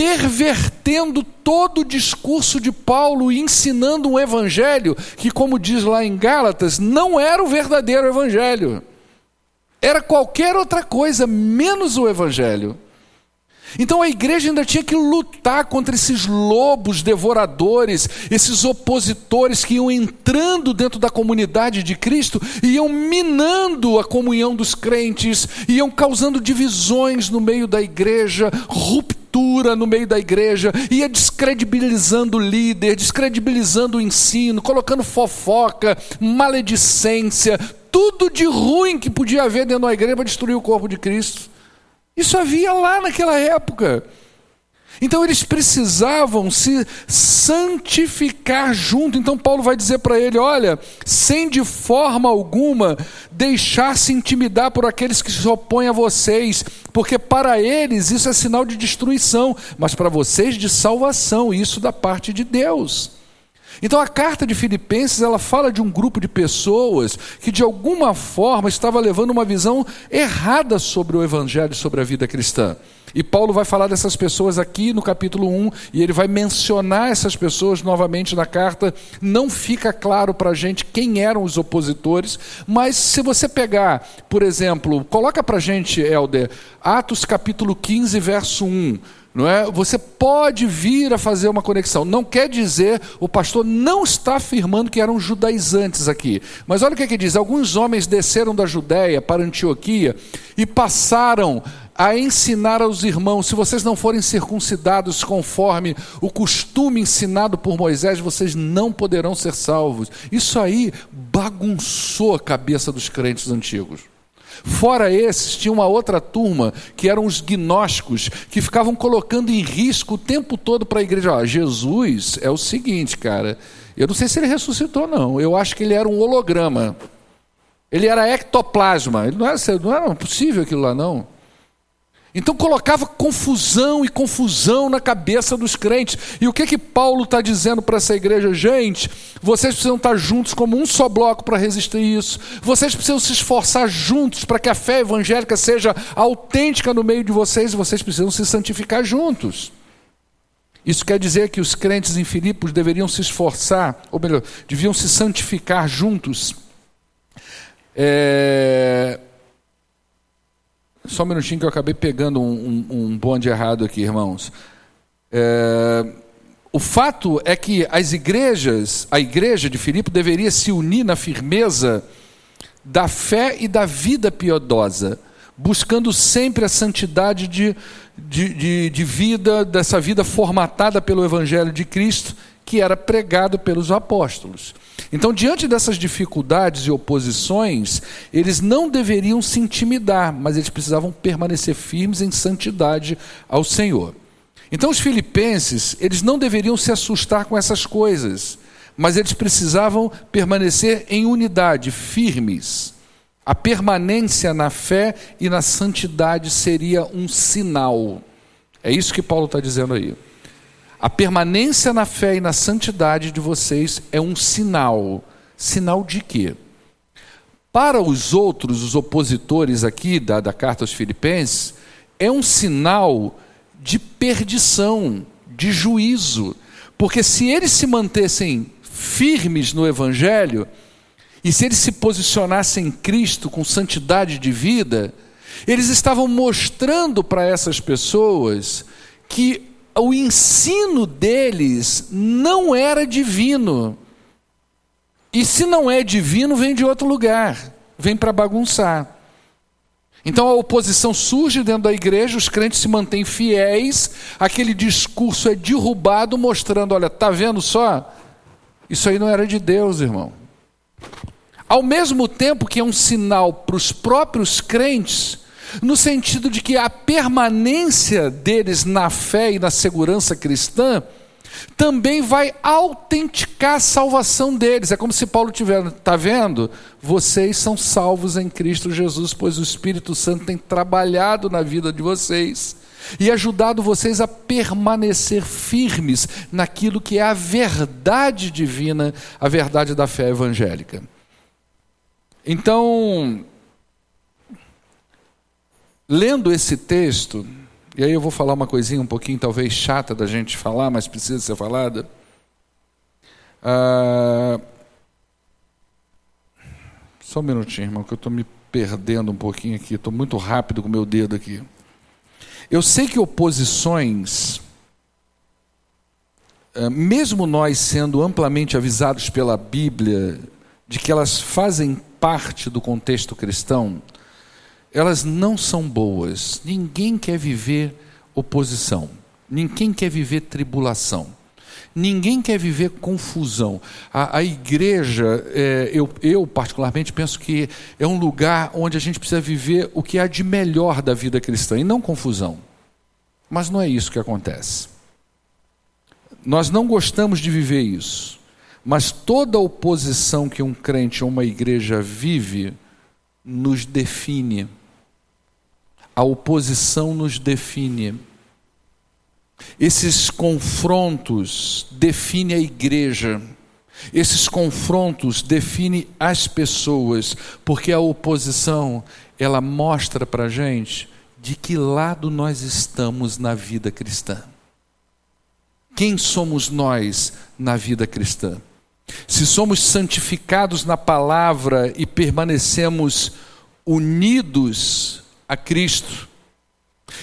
pervertendo todo o discurso de Paulo e ensinando um evangelho que, como diz lá em Gálatas, não era o verdadeiro evangelho. Era qualquer outra coisa, menos o evangelho. Então a igreja ainda tinha que lutar contra esses lobos devoradores, esses opositores que iam entrando dentro da comunidade de Cristo e iam minando a comunhão dos crentes, iam causando divisões no meio da igreja, ruptura no meio da igreja, ia descredibilizando o líder, descredibilizando o ensino, colocando fofoca, maledicência, tudo de ruim que podia haver dentro da igreja para destruir o corpo de Cristo. Isso havia lá naquela época. Então eles precisavam se santificar junto. Então Paulo vai dizer para ele: olha, sem de forma alguma deixar-se intimidar por aqueles que se opõem a vocês, porque para eles isso é sinal de destruição, mas para vocês de salvação, isso da parte de Deus. Então a carta de Filipenses, ela fala de um grupo de pessoas que de alguma forma estava levando uma visão errada sobre o evangelho, sobre a vida cristã. E Paulo vai falar dessas pessoas aqui no capítulo 1, e ele vai mencionar essas pessoas novamente na carta. Não fica claro para a gente quem eram os opositores, mas se você pegar, por exemplo, coloca para a gente, Helder, Atos capítulo 15, verso 1 não é? Você pode vir a fazer uma conexão. Não quer dizer, o pastor não está afirmando que eram judaizantes aqui. Mas olha o que, é que diz: alguns homens desceram da Judéia para Antioquia e passaram a ensinar aos irmãos: se vocês não forem circuncidados conforme o costume ensinado por Moisés, vocês não poderão ser salvos. Isso aí bagunçou a cabeça dos crentes antigos. Fora esses, tinha uma outra turma, que eram os gnósticos, que ficavam colocando em risco o tempo todo para a igreja. Ah, Jesus é o seguinte, cara, eu não sei se ele ressuscitou, não. Eu acho que ele era um holograma. Ele era ectoplasma. Ele não era, não era possível aquilo lá, não. Então colocava confusão e confusão na cabeça dos crentes. E o que que Paulo está dizendo para essa igreja? Gente, vocês precisam estar juntos como um só bloco para resistir isso. Vocês precisam se esforçar juntos para que a fé evangélica seja autêntica no meio de vocês. E vocês precisam se santificar juntos. Isso quer dizer que os crentes em Filipos deveriam se esforçar, ou melhor, deviam se santificar juntos É... Só um minutinho que eu acabei pegando um, um, um bonde errado aqui, irmãos. É... O fato é que as igrejas, a igreja de Filipe deveria se unir na firmeza da fé e da vida piedosa, buscando sempre a santidade de, de, de, de vida, dessa vida formatada pelo Evangelho de Cristo, que era pregado pelos apóstolos. Então, diante dessas dificuldades e oposições, eles não deveriam se intimidar, mas eles precisavam permanecer firmes em santidade ao Senhor. Então, os filipenses, eles não deveriam se assustar com essas coisas, mas eles precisavam permanecer em unidade, firmes. A permanência na fé e na santidade seria um sinal. É isso que Paulo está dizendo aí. A permanência na fé e na santidade de vocês é um sinal. Sinal de quê? Para os outros, os opositores aqui da, da carta aos Filipenses, é um sinal de perdição, de juízo. Porque se eles se mantessem firmes no Evangelho, e se eles se posicionassem em Cristo com santidade de vida, eles estavam mostrando para essas pessoas que o ensino deles não era divino. E se não é divino, vem de outro lugar, vem para bagunçar. Então a oposição surge dentro da igreja, os crentes se mantêm fiéis, aquele discurso é derrubado, mostrando: olha, está vendo só? Isso aí não era de Deus, irmão. Ao mesmo tempo que é um sinal para os próprios crentes, no sentido de que a permanência deles na fé e na segurança cristã também vai autenticar a salvação deles. É como se Paulo tivesse, está vendo? Vocês são salvos em Cristo Jesus, pois o Espírito Santo tem trabalhado na vida de vocês e ajudado vocês a permanecer firmes naquilo que é a verdade divina, a verdade da fé evangélica. Então, lendo esse texto, e aí eu vou falar uma coisinha um pouquinho talvez chata da gente falar, mas precisa ser falada. Ah, só um minutinho, irmão, que eu estou me perdendo um pouquinho aqui, estou muito rápido com meu dedo aqui. Eu sei que oposições, ah, mesmo nós sendo amplamente avisados pela Bíblia de que elas fazem parte do contexto cristão, elas não são boas. Ninguém quer viver oposição, ninguém quer viver tribulação, ninguém quer viver confusão. A, a igreja, é, eu, eu particularmente penso que é um lugar onde a gente precisa viver o que há de melhor da vida cristã e não confusão. Mas não é isso que acontece. Nós não gostamos de viver isso. Mas toda oposição que um crente ou uma igreja vive nos define. A oposição nos define. Esses confrontos definem a igreja. Esses confrontos definem as pessoas, porque a oposição ela mostra para a gente de que lado nós estamos na vida cristã. Quem somos nós na vida cristã? Se somos santificados na palavra e permanecemos unidos a Cristo,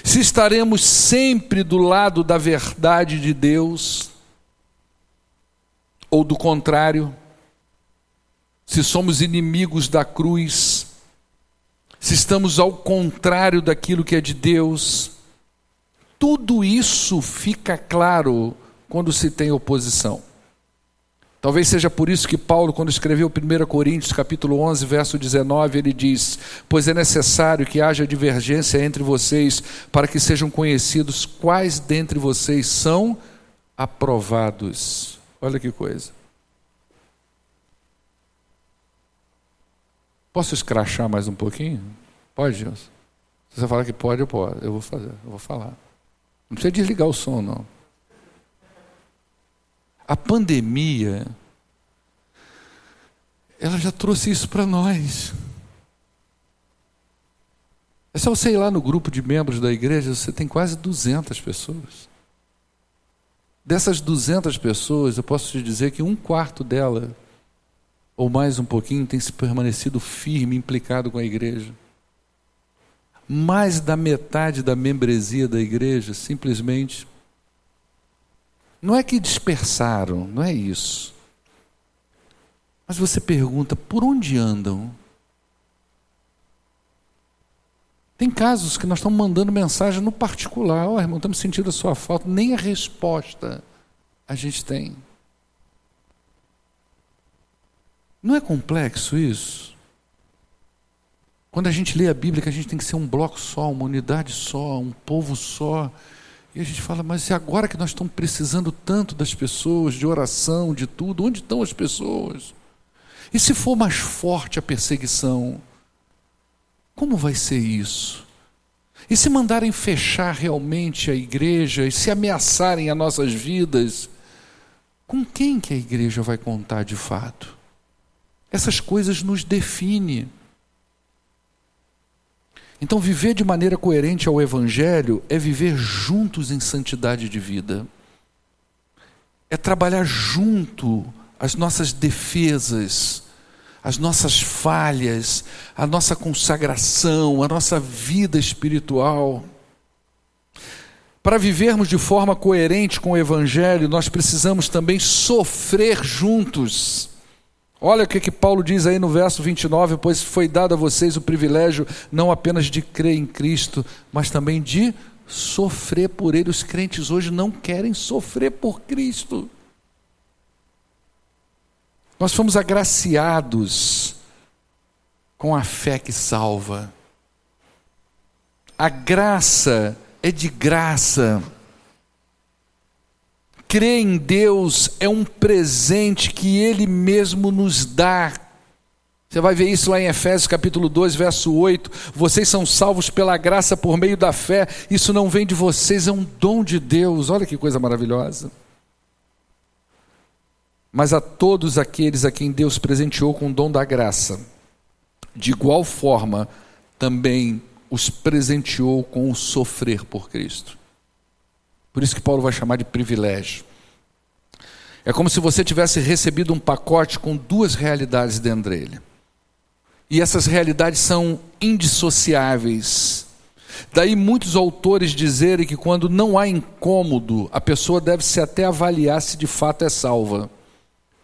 se estaremos sempre do lado da verdade de Deus, ou do contrário, se somos inimigos da cruz, se estamos ao contrário daquilo que é de Deus, tudo isso fica claro quando se tem oposição. Talvez seja por isso que Paulo, quando escreveu 1 Coríntios, capítulo 11, verso 19, ele diz: Pois é necessário que haja divergência entre vocês, para que sejam conhecidos quais dentre vocês são aprovados. Olha que coisa. Posso escrachar mais um pouquinho? Pode, Gilson? Se você falar que pode, eu posso. Eu vou fazer, eu vou falar. Não precisa desligar o som, não. A pandemia, ela já trouxe isso para nós. É só você ir lá no grupo de membros da igreja, você tem quase 200 pessoas. Dessas 200 pessoas, eu posso te dizer que um quarto dela ou mais um pouquinho, tem se permanecido firme, implicado com a igreja? Mais da metade da membresia da igreja simplesmente não é que dispersaram, não é isso. Mas você pergunta: por onde andam? Tem casos que nós estamos mandando mensagem no particular: Ó, oh, irmão, estamos sentindo a sua falta, nem a resposta a gente tem. Não é complexo isso? Quando a gente lê a Bíblia, que a gente tem que ser um bloco só, uma unidade só, um povo só. E a gente fala, mas e agora que nós estamos precisando tanto das pessoas, de oração, de tudo, onde estão as pessoas? E se for mais forte a perseguição, como vai ser isso? E se mandarem fechar realmente a igreja e se ameaçarem as nossas vidas, com quem que a igreja vai contar de fato? Essas coisas nos definem. Então, viver de maneira coerente ao Evangelho é viver juntos em santidade de vida, é trabalhar junto as nossas defesas, as nossas falhas, a nossa consagração, a nossa vida espiritual. Para vivermos de forma coerente com o Evangelho, nós precisamos também sofrer juntos. Olha o que, que Paulo diz aí no verso 29, pois foi dado a vocês o privilégio não apenas de crer em Cristo, mas também de sofrer por Ele. Os crentes hoje não querem sofrer por Cristo. Nós fomos agraciados com a fé que salva. A graça é de graça. Crer em Deus é um presente que Ele mesmo nos dá. Você vai ver isso lá em Efésios capítulo 2, verso 8. Vocês são salvos pela graça por meio da fé. Isso não vem de vocês, é um dom de Deus. Olha que coisa maravilhosa. Mas a todos aqueles a quem Deus presenteou com o dom da graça, de igual forma também os presenteou com o sofrer por Cristo. Por isso que Paulo vai chamar de privilégio. É como se você tivesse recebido um pacote com duas realidades dentro dele. E essas realidades são indissociáveis. Daí muitos autores dizerem que quando não há incômodo, a pessoa deve se até avaliar se de fato é salva.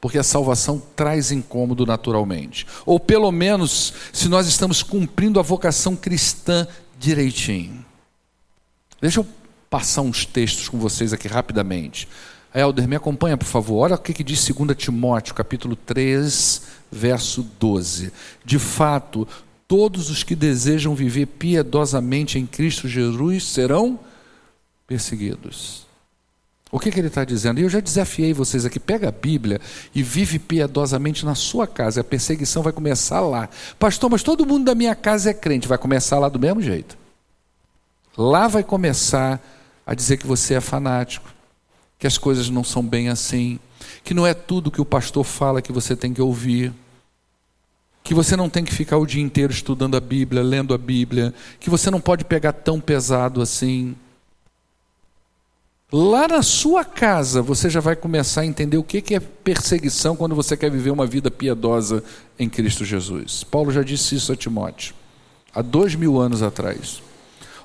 Porque a salvação traz incômodo naturalmente. Ou pelo menos se nós estamos cumprindo a vocação cristã direitinho. Deixa eu passar uns textos com vocês aqui rapidamente. Helder, me acompanha, por favor. Olha o que, que diz 2 Timóteo, capítulo 3, verso 12. De fato, todos os que desejam viver piedosamente em Cristo Jesus serão perseguidos. O que, que ele está dizendo? E eu já desafiei vocês aqui: pega a Bíblia e vive piedosamente na sua casa. A perseguição vai começar lá. Pastor, mas todo mundo da minha casa é crente. Vai começar lá do mesmo jeito. Lá vai começar a dizer que você é fanático, que as coisas não são bem assim, que não é tudo que o pastor fala que você tem que ouvir, que você não tem que ficar o dia inteiro estudando a Bíblia, lendo a Bíblia, que você não pode pegar tão pesado assim. Lá na sua casa você já vai começar a entender o que é perseguição quando você quer viver uma vida piedosa em Cristo Jesus. Paulo já disse isso a Timóteo, há dois mil anos atrás.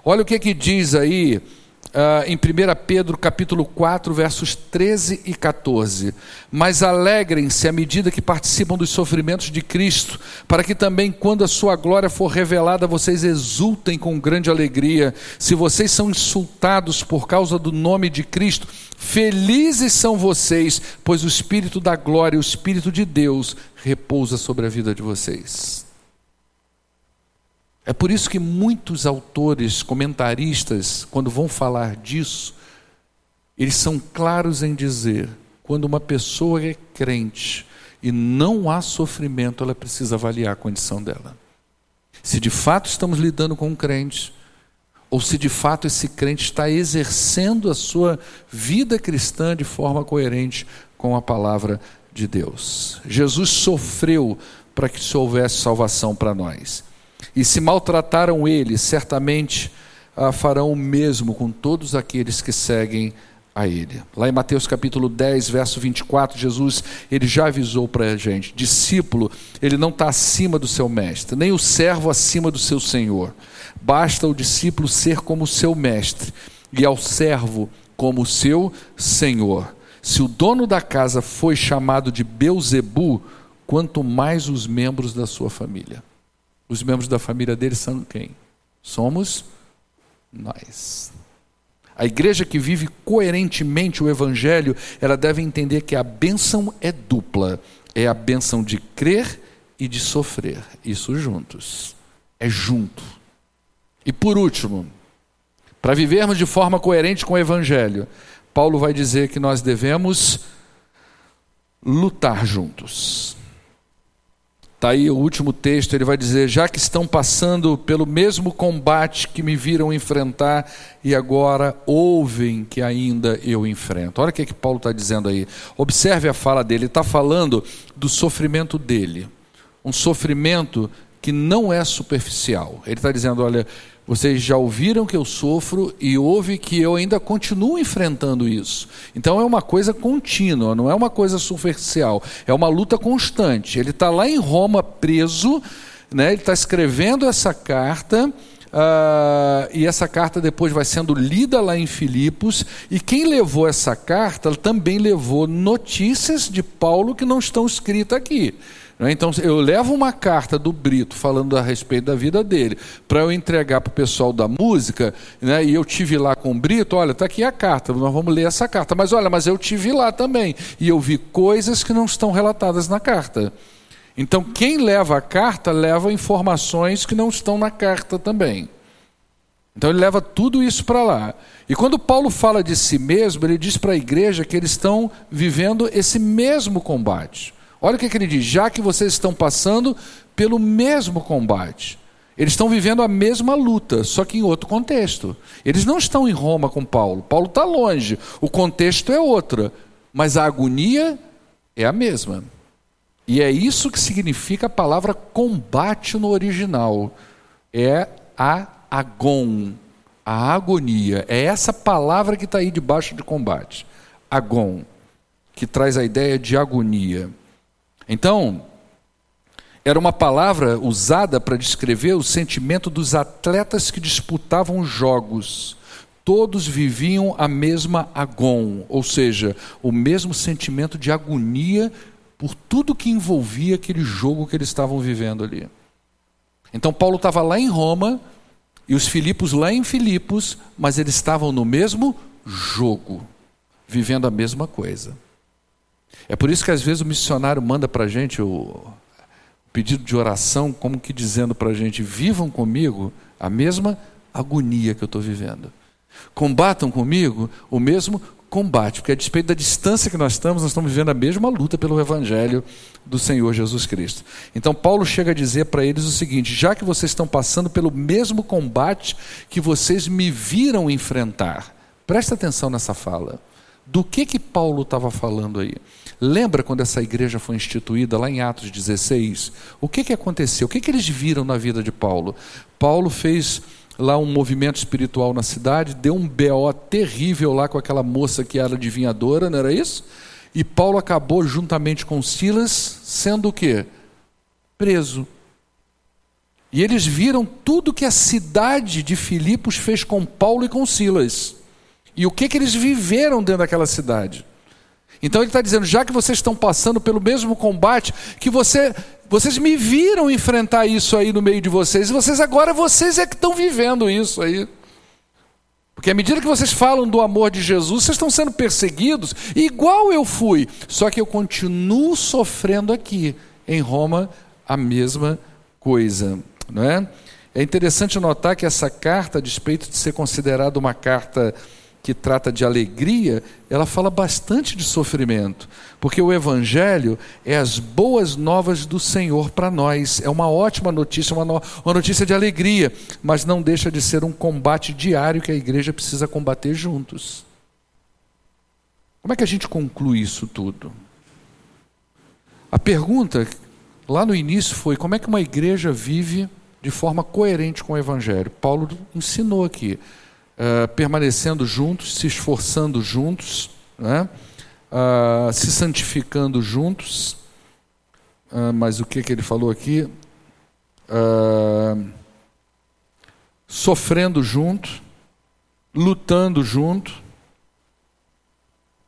Olha o que, que diz aí Uh, em 1 Pedro capítulo 4, versos 13 e 14. Mas alegrem-se à medida que participam dos sofrimentos de Cristo, para que também, quando a sua glória for revelada, vocês exultem com grande alegria. Se vocês são insultados por causa do nome de Cristo, felizes são vocês, pois o Espírito da glória, o Espírito de Deus, repousa sobre a vida de vocês. É por isso que muitos autores, comentaristas, quando vão falar disso, eles são claros em dizer: quando uma pessoa é crente e não há sofrimento, ela precisa avaliar a condição dela. Se de fato estamos lidando com um crente, ou se de fato esse crente está exercendo a sua vida cristã de forma coerente com a palavra de Deus. Jesus sofreu para que se houvesse salvação para nós. E se maltrataram ele, certamente ah, farão o mesmo com todos aqueles que seguem a ele. Lá em Mateus capítulo 10, verso 24, Jesus ele já avisou para a gente: discípulo, ele não está acima do seu mestre, nem o servo acima do seu senhor. Basta o discípulo ser como o seu mestre, e ao servo como o seu senhor. Se o dono da casa foi chamado de Beuzebu, quanto mais os membros da sua família. Os membros da família dele são quem? Somos nós. A igreja que vive coerentemente o evangelho, ela deve entender que a bênção é dupla. É a bênção de crer e de sofrer. Isso juntos. É junto. E por último, para vivermos de forma coerente com o evangelho, Paulo vai dizer que nós devemos lutar juntos. Está aí o último texto, ele vai dizer: Já que estão passando pelo mesmo combate que me viram enfrentar, e agora ouvem que ainda eu enfrento. Olha o que, é que Paulo está dizendo aí. Observe a fala dele, ele está falando do sofrimento dele. Um sofrimento que não é superficial. Ele está dizendo: Olha, vocês já ouviram que eu sofro e ouve que eu ainda continuo enfrentando isso. Então é uma coisa contínua, não é uma coisa superficial, é uma luta constante. Ele está lá em Roma preso, né, ele está escrevendo essa carta. Uh, e essa carta depois vai sendo lida lá em Filipos, e quem levou essa carta também levou notícias de Paulo que não estão escritas aqui. Né? Então, eu levo uma carta do Brito falando a respeito da vida dele, para eu entregar para o pessoal da música, né? e eu tive lá com o Brito, olha, está aqui a carta, nós vamos ler essa carta. Mas olha, mas eu tive lá também, e eu vi coisas que não estão relatadas na carta. Então, quem leva a carta leva informações que não estão na carta também. Então, ele leva tudo isso para lá. E quando Paulo fala de si mesmo, ele diz para a igreja que eles estão vivendo esse mesmo combate. Olha o que, ele diz: já que vocês estão passando pelo mesmo combate, eles estão vivendo a mesma luta, só que em outro contexto. Eles não estão em Roma com Paulo. Paulo está longe, o contexto é outro, mas a agonia é a mesma. E é isso que significa a palavra combate no original. É a agon, a agonia. É essa palavra que está aí debaixo de combate. Agon, que traz a ideia de agonia. Então, era uma palavra usada para descrever o sentimento dos atletas que disputavam jogos. Todos viviam a mesma agon, ou seja, o mesmo sentimento de agonia por tudo que envolvia aquele jogo que eles estavam vivendo ali. Então Paulo estava lá em Roma e os Filipos lá em Filipos, mas eles estavam no mesmo jogo, vivendo a mesma coisa. É por isso que às vezes o missionário manda para a gente o pedido de oração, como que dizendo para a gente: vivam comigo a mesma agonia que eu estou vivendo. Combatam comigo o mesmo combate, porque a despeito da distância que nós estamos, nós estamos vivendo a mesma luta pelo Evangelho do Senhor Jesus Cristo. Então, Paulo chega a dizer para eles o seguinte: já que vocês estão passando pelo mesmo combate que vocês me viram enfrentar, presta atenção nessa fala. Do que que Paulo estava falando aí? Lembra quando essa igreja foi instituída lá em Atos 16? O que, que aconteceu? O que, que eles viram na vida de Paulo? Paulo fez lá um movimento espiritual na cidade, deu um BO terrível lá com aquela moça que era adivinhadora, não era isso? E Paulo acabou juntamente com Silas sendo o quê? Preso. E eles viram tudo que a cidade de Filipos fez com Paulo e com Silas. E o que, que eles viveram dentro daquela cidade. Então ele está dizendo: já que vocês estão passando pelo mesmo combate, que você, vocês me viram enfrentar isso aí no meio de vocês, e vocês agora, vocês é que estão vivendo isso aí. Porque à medida que vocês falam do amor de Jesus, vocês estão sendo perseguidos, igual eu fui, só que eu continuo sofrendo aqui, em Roma, a mesma coisa. Não é? é interessante notar que essa carta, a despeito de ser considerada uma carta que trata de alegria, ela fala bastante de sofrimento, porque o Evangelho é as boas novas do Senhor para nós. É uma ótima notícia, uma, no, uma notícia de alegria, mas não deixa de ser um combate diário que a igreja precisa combater juntos. Como é que a gente conclui isso tudo? A pergunta lá no início foi: como é que uma igreja vive de forma coerente com o Evangelho? Paulo ensinou aqui uh, permanecendo juntos, se esforçando juntos, né? uh, se santificando juntos. Uh, mas o que, que ele falou aqui? sofrendo junto, lutando junto.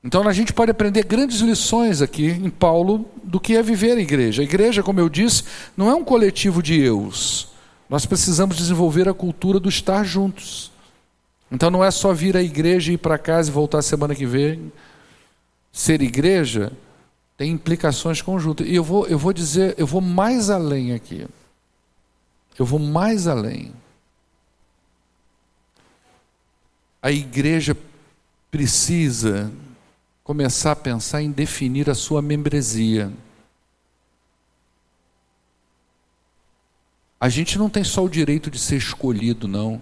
Então a gente pode aprender grandes lições aqui em Paulo do que é viver a igreja. A igreja, como eu disse, não é um coletivo de eus. Nós precisamos desenvolver a cultura do estar juntos. Então não é só vir à igreja, ir para casa e voltar semana que vem. Ser igreja tem implicações conjuntas. E eu vou, eu vou dizer, eu vou mais além aqui. Eu vou mais além. A igreja precisa começar a pensar em definir a sua membresia. A gente não tem só o direito de ser escolhido, não.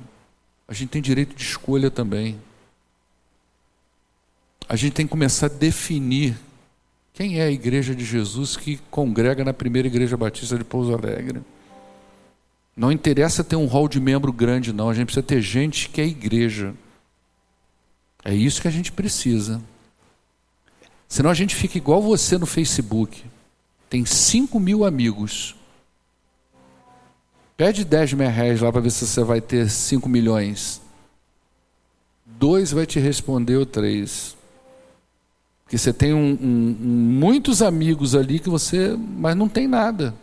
A gente tem direito de escolha também. A gente tem que começar a definir quem é a igreja de Jesus que congrega na primeira igreja batista de Pouso Alegre. Não interessa ter um hall de membro grande, não. A gente precisa ter gente que é igreja. É isso que a gente precisa. Senão a gente fica igual você no Facebook. Tem 5 mil amigos. Pede 10 mil reais lá para ver se você vai ter 5 milhões. Dois vai te responder ou três. Porque você tem um, um, muitos amigos ali que você, mas não tem nada.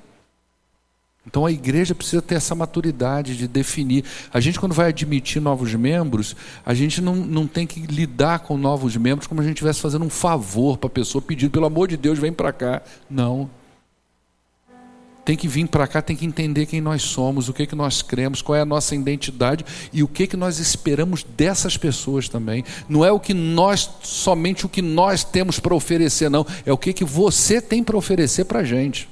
Então a igreja precisa ter essa maturidade de definir. A gente, quando vai admitir novos membros, a gente não, não tem que lidar com novos membros como a gente estivesse fazendo um favor para a pessoa, pedindo, pelo amor de Deus, vem para cá. Não. Tem que vir para cá, tem que entender quem nós somos, o que, que nós cremos, qual é a nossa identidade e o que, que nós esperamos dessas pessoas também. Não é o que nós, somente o que nós temos para oferecer, não. É o que, que você tem para oferecer para a gente.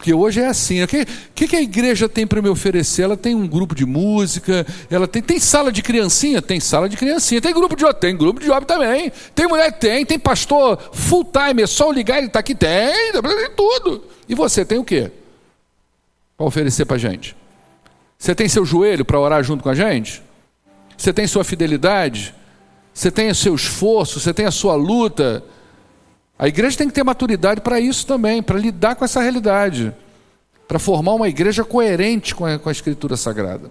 Porque hoje é assim. O que, que, que a igreja tem para me oferecer? Ela tem um grupo de música, ela tem, tem sala de criancinha? Tem sala de criancinha. Tem grupo de tem grupo de jovem também. Tem mulher? Tem. Tem pastor full time, é só ligar ele está aqui? Tem, tem tudo. E você tem o quê? Para oferecer para a gente? Você tem seu joelho para orar junto com a gente? Você tem sua fidelidade? Você tem o seu esforço? Você tem a sua luta? A igreja tem que ter maturidade para isso também, para lidar com essa realidade, para formar uma igreja coerente com a, com a Escritura Sagrada.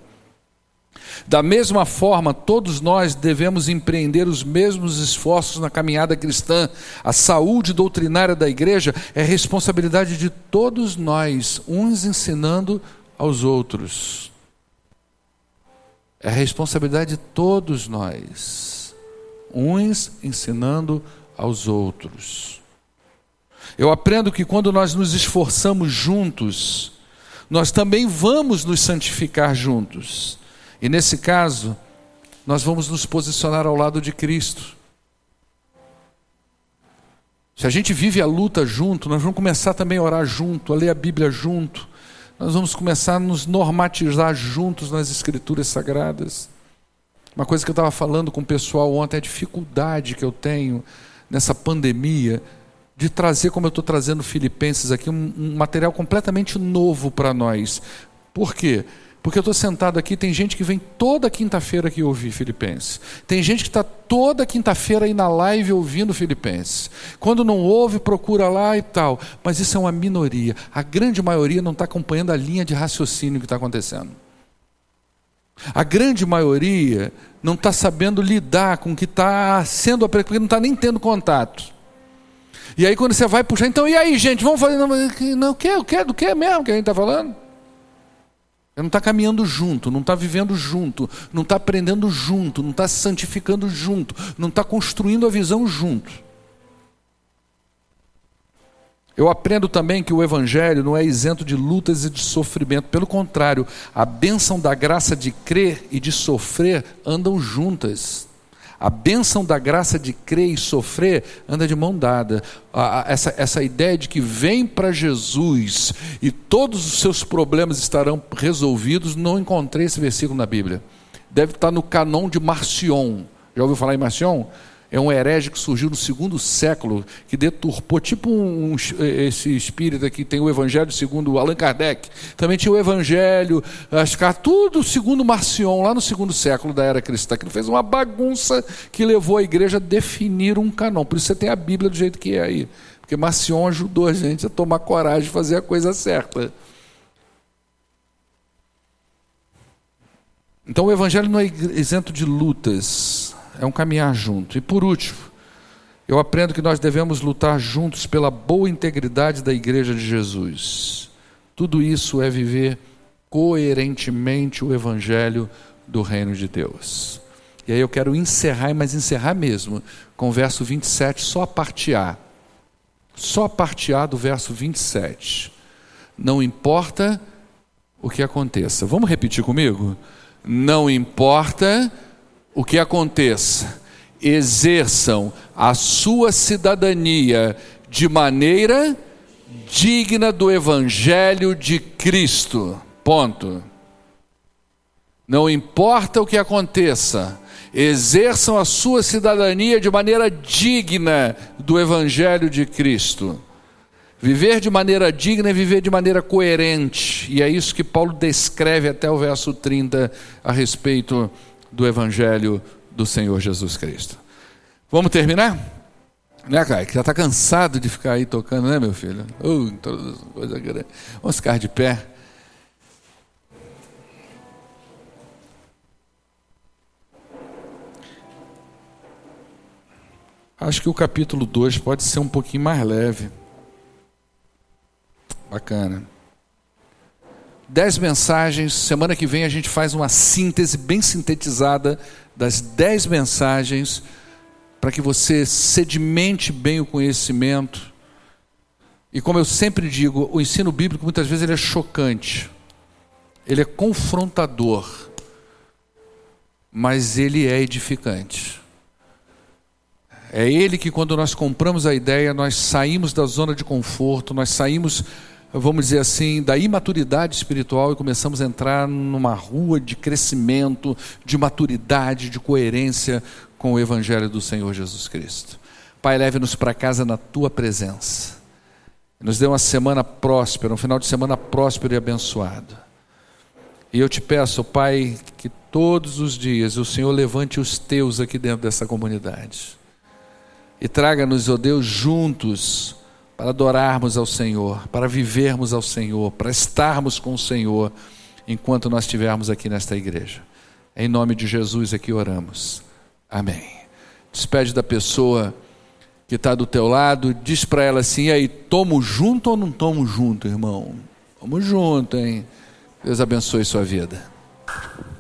Da mesma forma, todos nós devemos empreender os mesmos esforços na caminhada cristã. A saúde doutrinária da igreja é responsabilidade de todos nós, uns ensinando aos outros. É responsabilidade de todos nós, uns ensinando aos outros. Eu aprendo que quando nós nos esforçamos juntos, nós também vamos nos santificar juntos. E nesse caso, nós vamos nos posicionar ao lado de Cristo. Se a gente vive a luta junto, nós vamos começar também a orar junto, a ler a Bíblia junto. Nós vamos começar a nos normatizar juntos nas Escrituras Sagradas. Uma coisa que eu estava falando com o pessoal ontem, é a dificuldade que eu tenho nessa pandemia de trazer, como eu estou trazendo Filipenses aqui, um, um material completamente novo para nós. Por quê? Porque eu estou sentado aqui, tem gente que vem toda quinta-feira aqui ouvir Filipenses. Tem gente que está toda quinta-feira aí na live ouvindo Filipenses. Quando não ouve, procura lá e tal. Mas isso é uma minoria. A grande maioria não está acompanhando a linha de raciocínio que está acontecendo. A grande maioria não está sabendo lidar com o que está sendo porque não está nem tendo contato. E aí quando você vai puxar, então e aí, gente, vamos fazer. Não, não o que? O que? Do que mesmo que a gente está falando? Não está caminhando junto, não está vivendo junto, não está aprendendo junto, não está se santificando junto, não está construindo a visão junto. Eu aprendo também que o Evangelho não é isento de lutas e de sofrimento, pelo contrário, a bênção da graça de crer e de sofrer andam juntas. A bênção da graça de crer e sofrer anda de mão dada. Essa, essa ideia de que vem para Jesus e todos os seus problemas estarão resolvidos, não encontrei esse versículo na Bíblia. Deve estar no canon de Marcion. Já ouviu falar em Marcion? É um herege que surgiu no segundo século, que deturpou, tipo um, um, esse espírita que tem o Evangelho segundo Allan Kardec. Também tinha o Evangelho, as tudo segundo Marcion, lá no segundo século da era cristã, que ele fez uma bagunça que levou a igreja a definir um canon. Por isso você tem a Bíblia do jeito que é aí. Porque Marcion ajudou a gente a tomar coragem de fazer a coisa certa. Então o Evangelho não é isento de lutas é um caminhar junto. E por último, eu aprendo que nós devemos lutar juntos pela boa integridade da Igreja de Jesus. Tudo isso é viver coerentemente o Evangelho do Reino de Deus. E aí eu quero encerrar, mas encerrar mesmo, com o verso 27, só a parte A. Só a parte A do verso 27. Não importa o que aconteça. Vamos repetir comigo? Não importa o que aconteça, exerçam a sua cidadania de maneira digna do Evangelho de Cristo. Ponto. Não importa o que aconteça, exerçam a sua cidadania de maneira digna do Evangelho de Cristo. Viver de maneira digna é viver de maneira coerente, e é isso que Paulo descreve até o verso 30 a respeito do Evangelho do Senhor Jesus Cristo. Vamos terminar? Né, Caio? Que já está cansado de ficar aí tocando, né, meu filho? Uh, coisa grande. Vamos ficar de pé. Acho que o capítulo 2 pode ser um pouquinho mais leve. Bacana dez mensagens. Semana que vem a gente faz uma síntese bem sintetizada das dez mensagens para que você sedimente bem o conhecimento. E como eu sempre digo, o ensino bíblico muitas vezes ele é chocante, ele é confrontador, mas ele é edificante. É ele que, quando nós compramos a ideia, nós saímos da zona de conforto, nós saímos vamos dizer assim, da imaturidade espiritual e começamos a entrar numa rua de crescimento, de maturidade, de coerência com o Evangelho do Senhor Jesus Cristo. Pai, leve-nos para casa na tua presença. Nos dê uma semana próspera, um final de semana próspero e abençoado. E eu te peço, Pai, que todos os dias o Senhor levante os teus aqui dentro dessa comunidade. E traga-nos, ó oh Deus, juntos para adorarmos ao Senhor, para vivermos ao Senhor, para estarmos com o Senhor enquanto nós estivermos aqui nesta igreja. Em nome de Jesus aqui oramos. Amém. Despede da pessoa que está do teu lado, diz para ela assim: e aí, tomo junto ou não tomo junto, irmão? Vamos junto, hein? Deus abençoe sua vida.